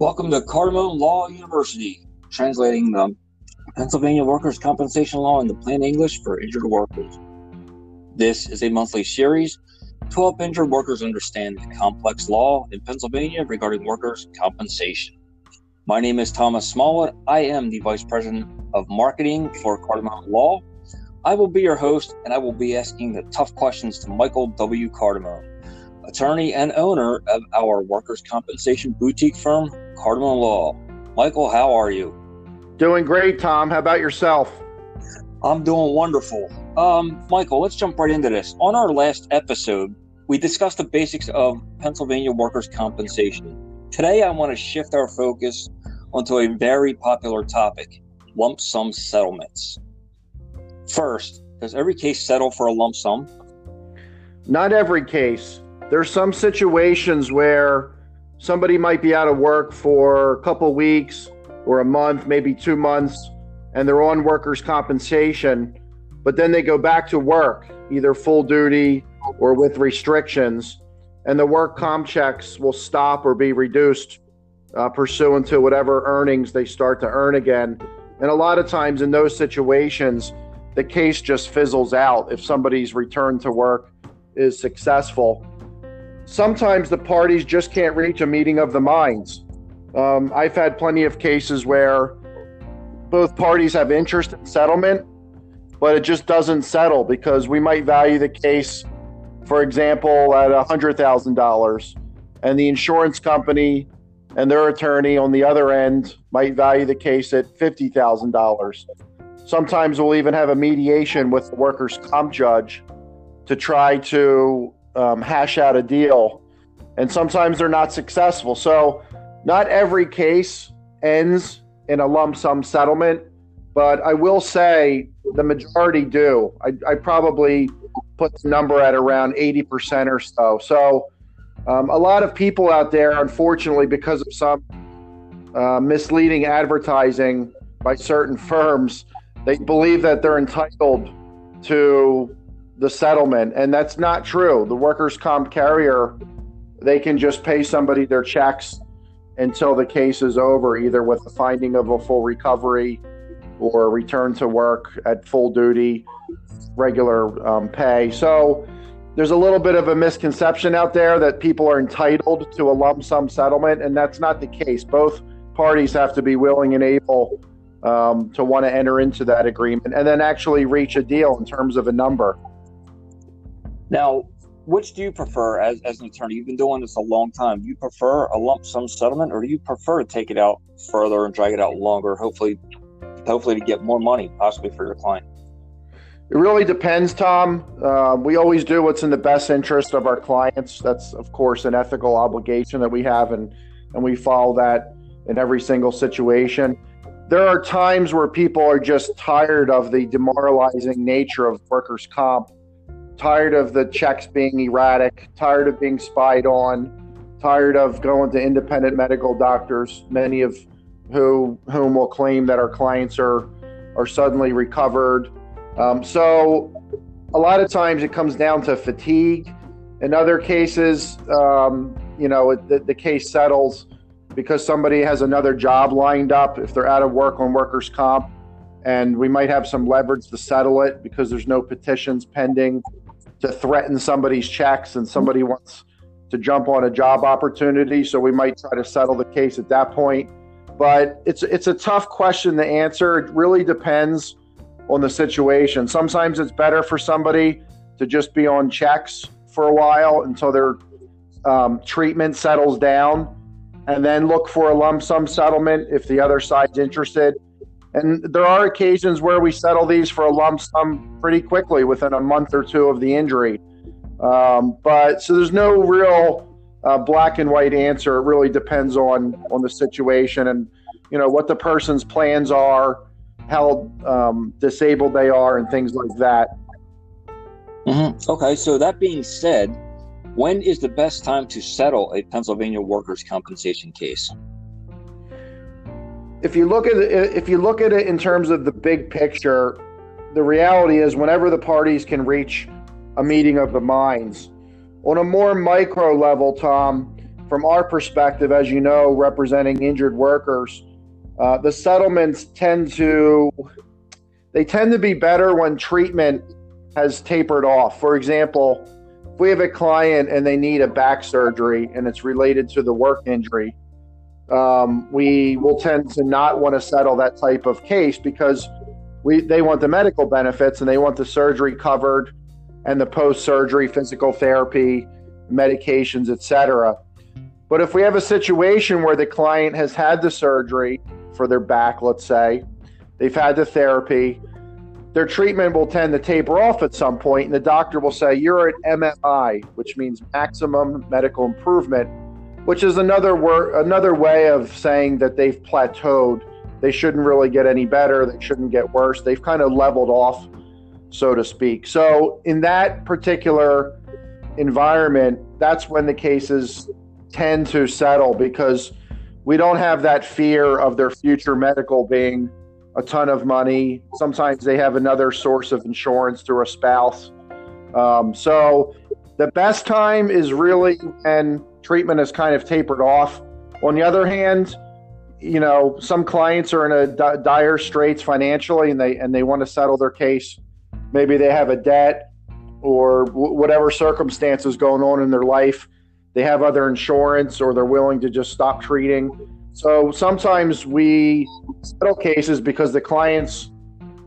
Welcome to Cardamone Law University, translating the Pennsylvania Workers' Compensation Law into plain English for injured workers. This is a monthly series to help injured workers understand the complex law in Pennsylvania regarding workers' compensation. My name is Thomas Smallwood. I am the Vice President of Marketing for Cardamone Law. I will be your host, and I will be asking the tough questions to Michael W. Cardamone attorney and owner of our workers' compensation boutique firm, Cardamone Law. Michael, how are you? Doing great, Tom. How about yourself? I'm doing wonderful. Um, Michael, let's jump right into this. On our last episode, we discussed the basics of Pennsylvania workers' compensation. Today, I want to shift our focus onto a very popular topic lump sum settlements. First, does every case settle for a lump sum? Not every case. There's some situations where somebody might be out of work for a couple weeks or a month, maybe two months, and they're on workers' compensation, but then they go back to work, either full duty or with restrictions, and the work comp checks will stop or be reduced uh, pursuant to whatever earnings they start to earn again. And a lot of times in those situations, the case just fizzles out if somebody's return to work is successful sometimes the parties just can't reach a meeting of the minds. Um, I've had plenty of cases where both parties have interest in settlement, but it just doesn't settle because we might value the case, for example, at $100,000, and the insurance company and their attorney on the other end might value the case at $50,000. Sometimes we'll even have a mediation with the workers' comp judge to try to um, hash out a deal, and sometimes they're not successful. So, not every case ends in a lump sum settlement, but I will say the majority do. I, I probably put the number at around 80% or so. So, um, a lot of people out there, unfortunately, because of some uh, misleading advertising by certain firms, they believe that they're entitled to the settlement, and that's not true. The workers' comp carrier, they can just pay somebody their checks until the case is over, either with the finding of a full recovery or return to work at full duty, regular um, pay. So there's a little bit of a misconception out there that people are entitled to a lump sum settlement, and that's not the case. Both parties have to be willing and able um, to want to enter into that agreement and then actually reach a deal in terms of a number. Now, which do you prefer as, as an attorney? You've been doing this a long time. Do you prefer a lump sum settlement or do you prefer to take it out further and drag it out longer, hopefully hopefully to get more money possibly for your client? It really depends, Tom. Uh, we always do what's in the best interest of our clients. That's, of course, an ethical obligation that we have, and, and we follow that in every single situation. There are times where people are just tired of the demoralizing nature of workers' comp tired of the checks being erratic, tired of being spied on, tired of going to independent medical doctors, many of who whom will claim that our clients are are suddenly recovered. Um, so a lot of times it comes down to fatigue. In other cases, um, you know, the, the case settles because somebody has another job lined up if they're out of work on workers' comp, and we might have some leverage to settle it because there's no petitions pending to threaten somebody's checks and somebody wants to jump on a job opportunity. So we might try to settle the case at that point. But it's it's a tough question to answer. It really depends on the situation. Sometimes it's better for somebody to just be on checks for a while until their um, treatment settles down, and then look for a lump sum settlement if the other side's interested. And there are occasions where we settle these for a lump sum pretty quickly within a month or two of the injury. Um, but so there's no real uh, black and white answer. It really depends on on the situation and you know what the person's plans are, how um, disabled they are, and things like that. Mm-hmm. Okay, so that being said, when is the best time to settle a Pennsylvania workers' compensation case? If you look at it, if you look at it in terms of the big picture, the reality is whenever the parties can reach a meeting of the minds. On a more micro level, Tom, from our perspective, as you know, representing injured workers, uh, the settlements tend to they tend to be better when treatment has tapered off. For example, if we have a client and they need a back surgery and it's related to the work injury, um, we will tend to not want to settle that type of case because we they want the medical benefits and they want the surgery covered and the post-surgery physical therapy, medications, etc. But if we have a situation where the client has had the surgery for their back, let's say, they've had the therapy, their treatment will tend to taper off at some point, and the doctor will say, You're at MMI, which means maximum medical improvement, which is another another way of saying that they've plateaued. They shouldn't really get any better, they shouldn't get worse. They've kind of leveled off, so to speak. So, in that particular environment, that's when the cases tend to settle because we don't have that fear of their future medical being a ton of money. Sometimes they have another source of insurance through a spouse. Um, so the best time is really when treatment has kind of tapered off. On the other hand, you know, some clients are in a di- dire straits financially, and they and they want to settle their case. Maybe they have a debt or w- whatever circumstances going on in their life. They have other insurance, or they're willing to just stop treating so sometimes we settle cases because the clients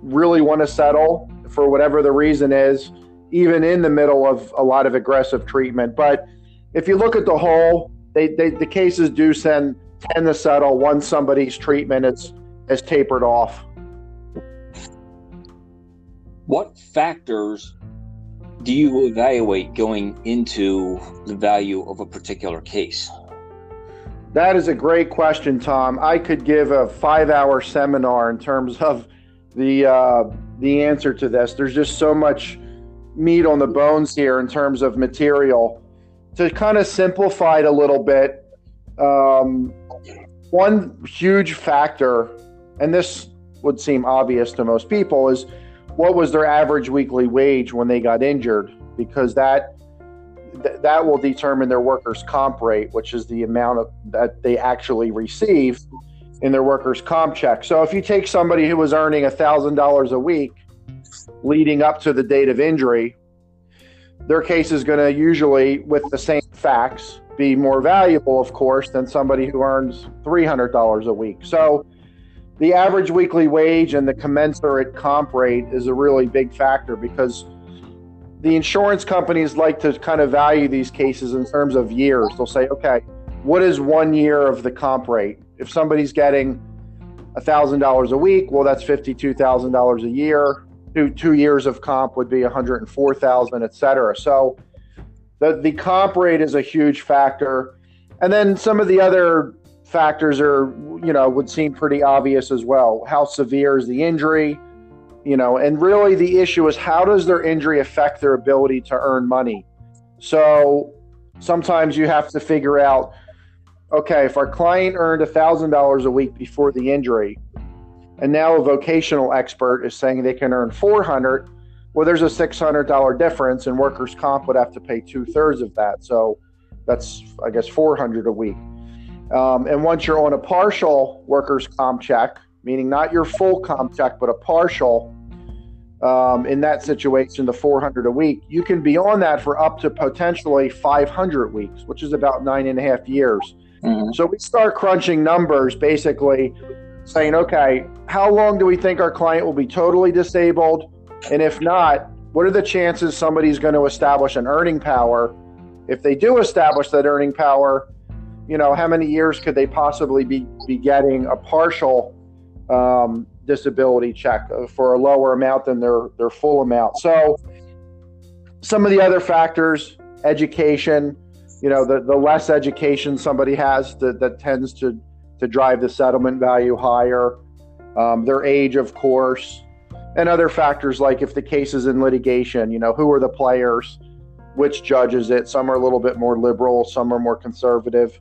really want to settle for whatever the reason is, even in the middle of a lot of aggressive treatment. But if you look at the whole, they, they the cases do send, tend to settle once somebody's treatment is, is tapered off. What factors do you evaluate going into the value of a particular case? That is a great question, Tom. I could give a five-hour seminar in terms of the uh, the answer to this. There's just so much meat on the bones here in terms of material. To kind of simplify it a little bit, um, one huge factor, and this would seem obvious to most people, is what was their average weekly wage when they got injured, because that th- that will determine their workers' comp rate, which is the amount of, that they actually receive in their workers' comp check. So if you take somebody who was earning $1,000 a week leading up to the date of injury, their case is going to usually, with the same facts, be more valuable, of course, than somebody who earns $300 a week. So the average weekly wage and the commensurate comp rate is a really big factor because the insurance companies like to kind of value these cases in terms of years. They'll say, okay, what is one year of the comp rate? If somebody's getting $1,000 a week, well, that's $52,000 a year. Two, two years of comp would be 104,000, et cetera. So the, the comp rate is a huge factor. And then some of the other factors are, you know, would seem pretty obvious as well. How severe is the injury? you know, and really the issue is how does their injury affect their ability to earn money? So sometimes you have to figure out okay, if our client earned $1,000 a week before the injury, and now a vocational expert is saying they can earn 400 well, there's a $600 difference, and workers' comp would have to pay two thirds of that. So that's, I guess, 400 a week. Um, and once you're on a partial workers' comp check, meaning not your full comp check, but a partial, um, in that situation, the 400 a week, you can be on that for up to potentially 500 weeks, which is about nine and a half years. Mm-hmm. So we start crunching numbers, basically saying, okay, how long do we think our client will be totally disabled? And if not, what are the chances somebody's going to establish an earning power? If they do establish that earning power, you know, how many years could they possibly be, be getting a partial um, disability check uh, for a lower amount than their, their full amount. So, some of the other factors, education, you know, the, the less education somebody has that, that tends to, to drive the settlement value higher, um, their age, of course, and other factors like if the case is in litigation, you know, who are the players, which judge is it? Some are a little bit more liberal, some are more conservative.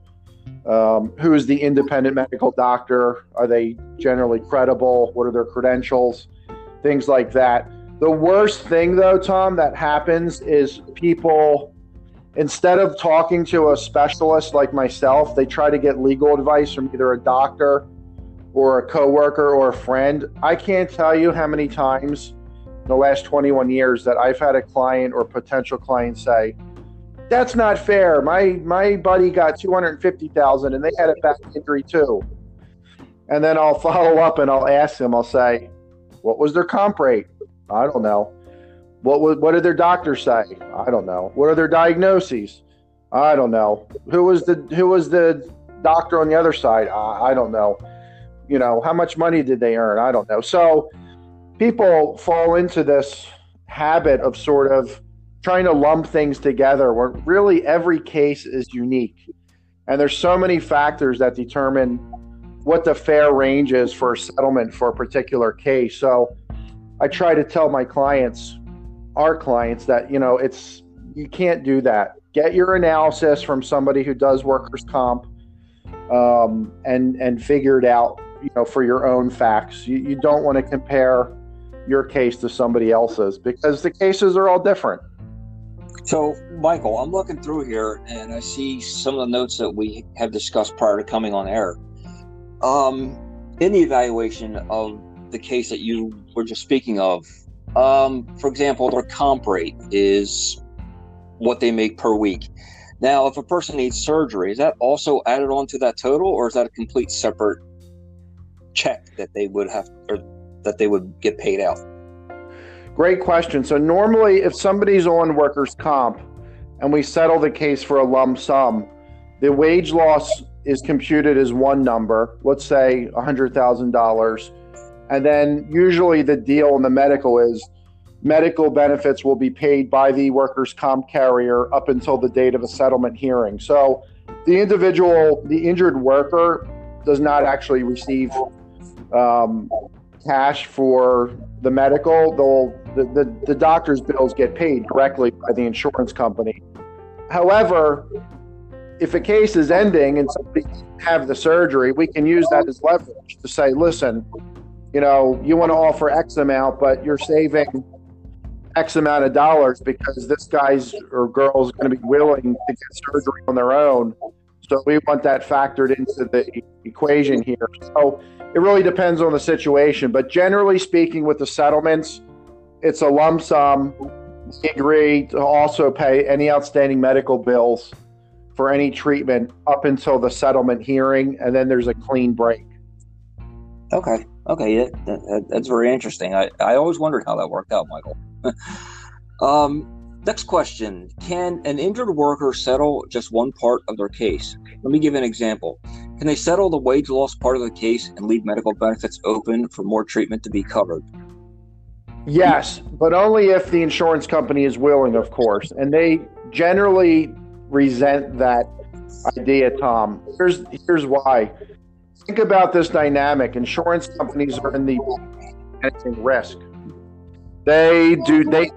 Um, who is the independent medical doctor? Are they generally credible? What are their credentials? Things like that. The worst thing, though, Tom, that happens is people instead of talking to a specialist like myself, they try to get legal advice from either a doctor or a coworker or a friend. I can't tell you how many times in the last 21 years that I've had a client or potential client say, "That's not fair. My my buddy got 250,000 and they had a back injury too." And then I'll follow up and I'll ask them, I'll say, "What was their comp rate?" I don't know. What was, what did their doctor say? I don't know. What are their diagnoses? I don't know. Who was the who was the doctor on the other side? I, I don't know. You know, how much money did they earn? I don't know. So people fall into this habit of sort of trying to lump things together where really every case is unique. And there's so many factors that determine what the fair range is for settlement for a particular case. So I try to tell my clients our clients that you know it's you can't do that. Get your analysis from somebody who does workers' comp, um, and and figure it out. You know, for your own facts. You, you don't want to compare your case to somebody else's because the cases are all different. So, Michael, I'm looking through here and I see some of the notes that we have discussed prior to coming on air. Um, in the evaluation of the case that you were just speaking of, um, for example, their comp rate is what they make per week. Now, if a person needs surgery, is that also added on to that total, or is that a complete separate check that they would have or that they would get paid out? Great question. So normally, if somebody's on workers' comp and we settle the case for a lump sum, the wage loss is computed as one number. Let's say hundred thousand dollars and then usually the deal in the medical is medical benefits will be paid by the workers' comp carrier up until the date of a settlement hearing. So the individual, the injured worker, does not actually receive um, cash for the medical. They'll, the, the, the doctor's bills get paid directly by the insurance company. However, if a case is ending and somebody have the surgery, we can use that as leverage to say, listen, you know, you want to offer X amount, but you're saving X amount of dollars because this guy's or girl's going to be willing to get surgery on their own. So we want that factored into the equation here. So it really depends on the situation. But generally speaking, with the settlements, it's a lump sum. We agree to also pay any outstanding medical bills for any treatment up until the settlement hearing, and then there's a clean break. Okay. Okay, yeah, that, that's very interesting. I, I always wondered how that worked out, Michael. um, next question Can an injured worker settle just one part of their case? Let me give an example. Can they settle the wage loss part of the case and leave medical benefits open for more treatment to be covered? Yes, but only if the insurance company is willing, of course. And they generally resent that idea, Tom. Here's here's why think about this dynamic. Insurance companies are in the risk. They do they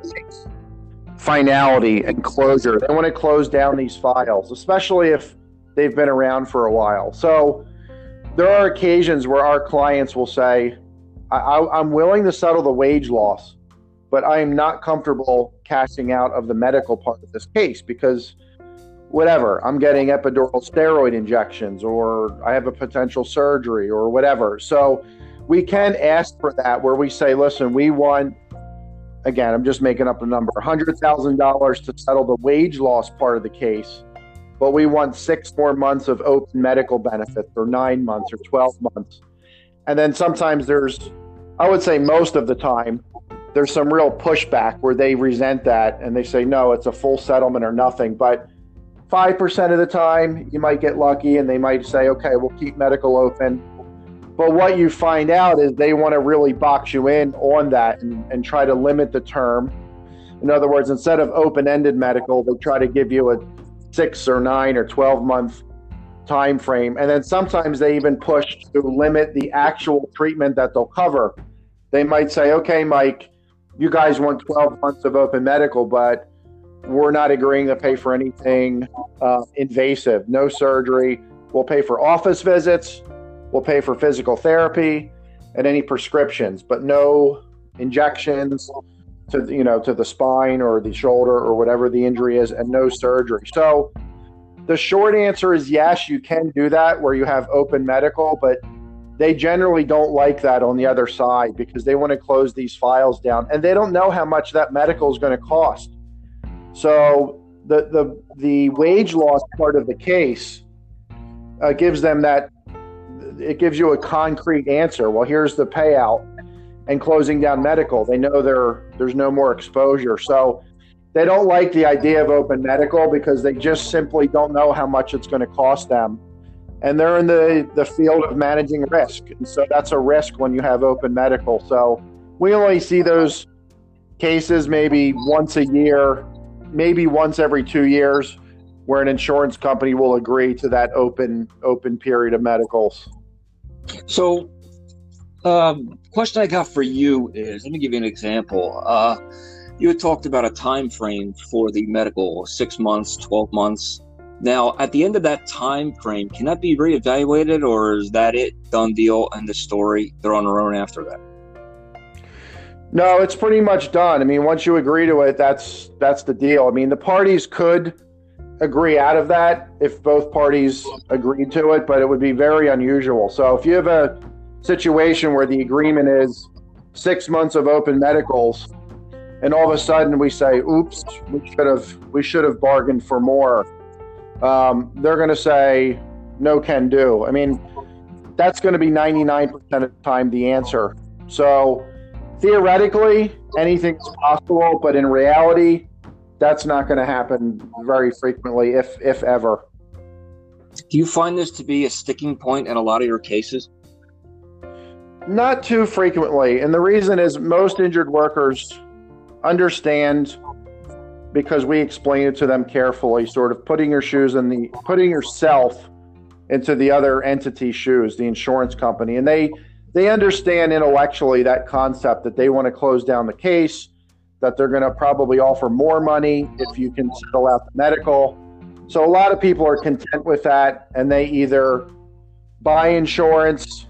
finality and closure. They want to close down these files, especially if they've been around for a while. So there are occasions where our clients will say, I, am willing to settle the wage loss, but I am not comfortable cashing out of the medical part of this case because whatever, I'm getting epidural steroid injections or I have a potential surgery or whatever. So we can ask for that where we say, listen, we want, again, I'm just making up a number, $100,000 to settle the wage loss part of the case, but we want six more months of open medical benefits or nine months or 12 months. And then sometimes there's, I would say most of the time, there's some real pushback where they resent that and they say, no, it's a full settlement or nothing. But 5% of the time, you might get lucky and they might say, okay, we'll keep medical open. But what you find out is they want to really box you in on that and, and try to limit the term. In other words, instead of open ended medical, they try to give you a six or nine or 12 month time frame. And then sometimes they even push to limit the actual treatment that they'll cover. They might say, okay, Mike, you guys want 12 months of open medical, but we're not agreeing to pay for anything uh, invasive, no surgery. We'll pay for office visits, we'll pay for physical therapy and any prescriptions, but no injections, to you know to the spine or the shoulder or whatever the injury is, and no surgery. So the short answer is yes, you can do that where you have open medical, but they generally don't like that on the other side because they want to close these files down and they don't know how much that medical is going to cost. So the the the wage loss part of the case uh, gives them that it gives you a concrete answer. Well, here's the payout and closing down medical. They know there there's no more exposure. So they don't like the idea of open medical because they just simply don't know how much it's going to cost them. And they're in the, the field of managing risk. And so that's a risk when you have open medical. So we only see those cases maybe once a year, maybe once every two years, where an insurance company will agree to that open open period of medicals. So um, question I got for you is let me give you an example. Uh, you had talked about a time frame for the medical six months 12 months now at the end of that time frame can that be reevaluated or is that it done deal and the story they're on their own after that no it's pretty much done i mean once you agree to it that's that's the deal i mean the parties could agree out of that if both parties agreed to it but it would be very unusual so if you have a situation where the agreement is six months of open medicals and all of a sudden we say, "Oops, we should have we should have bargained for more." Um, they're going to say, "No can do." I mean, that's going to be 99% of the time the answer. So theoretically, anything's possible, but in reality, that's not going to happen very frequently, if if ever. Do you find this to be a sticking point in a lot of your cases? Not too frequently, and the reason is most injured workers understand because we explain it to them carefully, sort of putting your shoes in the putting yourself into the other entity's shoes, the insurance company, and they they understand intellectually that concept that they want to close down the case, that they're going to probably offer more money if you can settle out the medical. So a lot of people are content with that, and they either buy insurance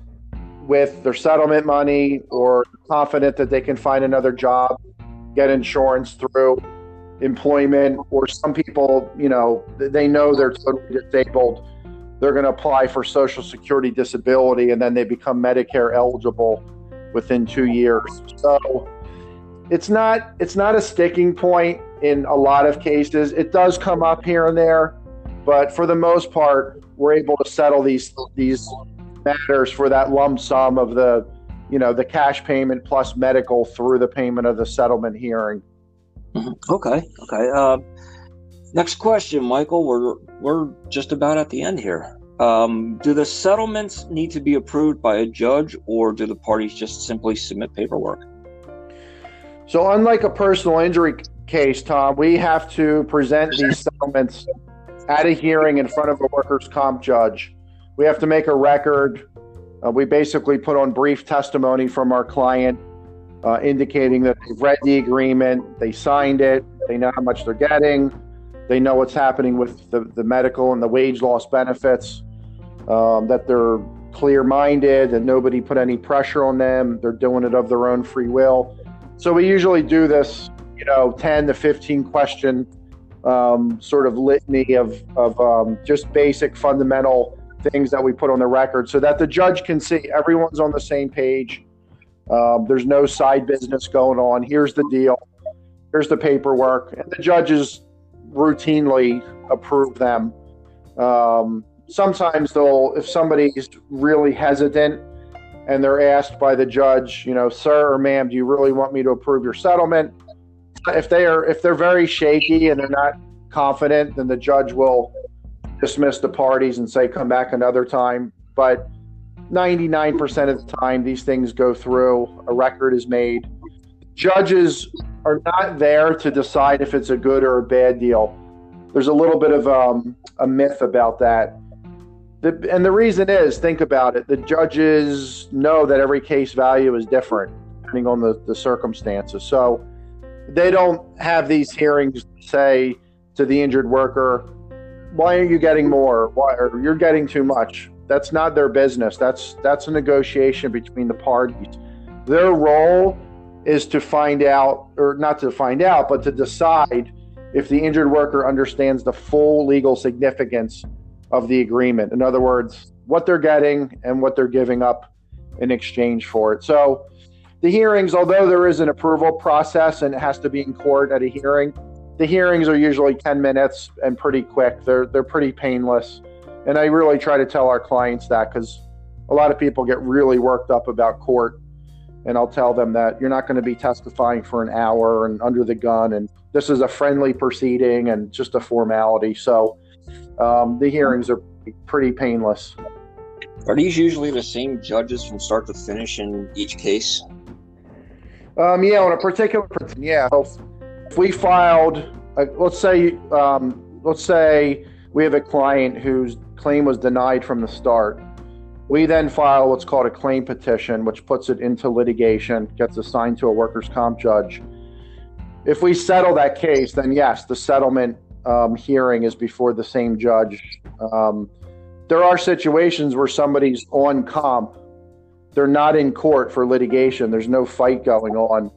with their settlement money or confident that they can find another job get insurance through employment, or some people, you know, they know they're totally disabled. They're going to apply for Social Security disability and then they become Medicare eligible within two years. So it's not it's not a sticking point in a lot of cases. It does come up here and there, but for the most part, we're able to settle these these matters for that lump sum of the you know, the cash payment plus medical through the payment of the settlement hearing. Mm-hmm. Okay. Okay. Uh, next question, Michael. We're we're just about at the end here. Um, do the settlements need to be approved by a judge, or do the parties just simply submit paperwork? So, unlike a personal injury case, Tom, we have to present these settlements at a hearing in front of a workers' comp judge. We have to make a record uh, we basically put on brief testimony from our client uh, indicating that they've read the agreement, they signed it, they know how much they're getting, they know what's happening with the, the medical and the wage loss benefits, um, that they're clear minded, and nobody put any pressure on them, they're doing it of their own free will. So we usually do this, you know, 10 to 15 question um, sort of litany of, of um, just basic fundamental things that we put on the record so that the judge can see everyone's on the same page. Um, there's no side business going on. Here's the deal. Here's the paperwork. And the judges routinely approve them. Um, sometimes they'll, if somebody's really hesitant and they're asked by the judge, you know, sir or ma'am, do you really want me to approve your settlement? If they are, if they're very shaky and they're not confident, then the judge will dismiss the parties and say come back another time. But 99% of the time, these things go through, a record is made. Judges are not there to decide if it's a good or a bad deal. There's a little bit of um, a myth about that. The, and the reason is think about it the judges know that every case value is different depending on the, the circumstances. So they don't have these hearings to say to the injured worker, why are you getting more? Why or you're getting too much? That's not their business. That's that's a negotiation between the parties. Their role is to find out, or not to find out, but to decide if the injured worker understands the full legal significance of the agreement. In other words, what they're getting and what they're giving up in exchange for it. So, the hearings, although there is an approval process and it has to be in court at a hearing, the hearings are usually 10 minutes and pretty quick. They're they're pretty painless. And I really try to tell our clients that cuz a lot of people get really worked up about court and I'll tell them that you're not going to be testifying for an hour and under the gun and this is a friendly proceeding and just a formality. So um, the hearings are pretty painless. Are these usually the same judges from start to finish in each case? Um, yeah, on a particular, yeah. If we filed, uh, let's say, um, let's say we have a client whose claim was denied from the start. We then file what's called a claim petition, which puts it into litigation, gets assigned to a workers' comp judge. If we settle that case, then yes, the settlement um, hearing is before the same judge. Um, there are situations where somebody's on comp, they're not in court for litigation, there's no fight going on,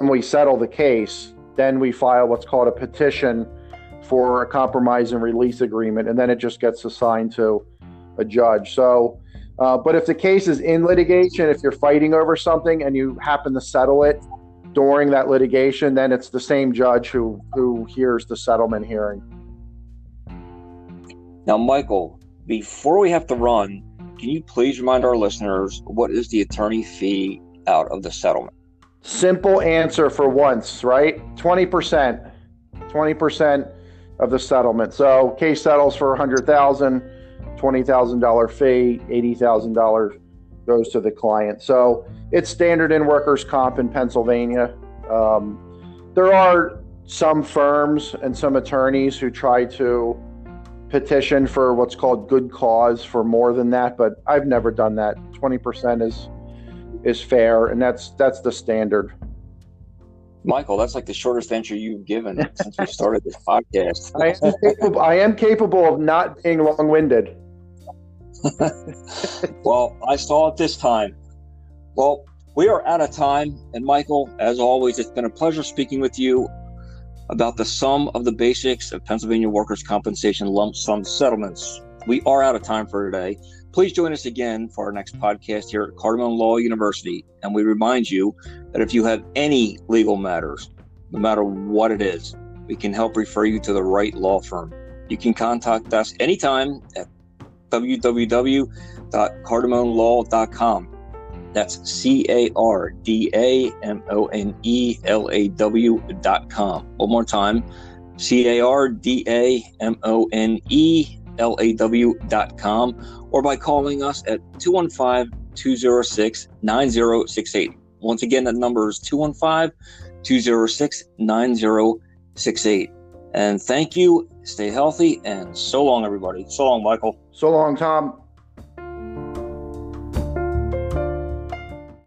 and we settle the case. Then we file what's called a petition for a compromise and release agreement, and then it just gets assigned to a judge. So, uh, but if the case is in litigation, if you're fighting over something and you happen to settle it during that litigation, then it's the same judge who who hears the settlement hearing. Now, Michael, before we have to run, can you please remind our listeners what is the attorney fee out of the settlement? Simple answer for once, right? 20%. 20% of the settlement. So case settles for 100,000, $20,000 fee, $80,000 goes to the client. So it's standard in workers' comp in Pennsylvania. Um, there are some firms and some attorneys who try to petition for what's called good cause for more than that, but I've never done that. 20% is is fair and that's that's the standard. Michael, that's like the shortest answer you've given since we started this podcast. I, am capable, I am capable of not being long-winded. well, I saw it this time. Well, we are out of time. And Michael, as always, it's been a pleasure speaking with you about the sum of the basics of Pennsylvania workers' compensation lump sum settlements. We are out of time for today. Please join us again for our next podcast here at Cardamone Law University. And we remind you that if you have any legal matters, no matter what it is, we can help refer you to the right law firm. You can contact us anytime at www.cardamonelaw.com. That's C A R D A M O N E L A W dot com. One more time C A R D A M O N E L A W dot com, or by calling us at 215 206 9068. Once again, that number is 215 206 9068. And thank you. Stay healthy. And so long, everybody. So long, Michael. So long, Tom.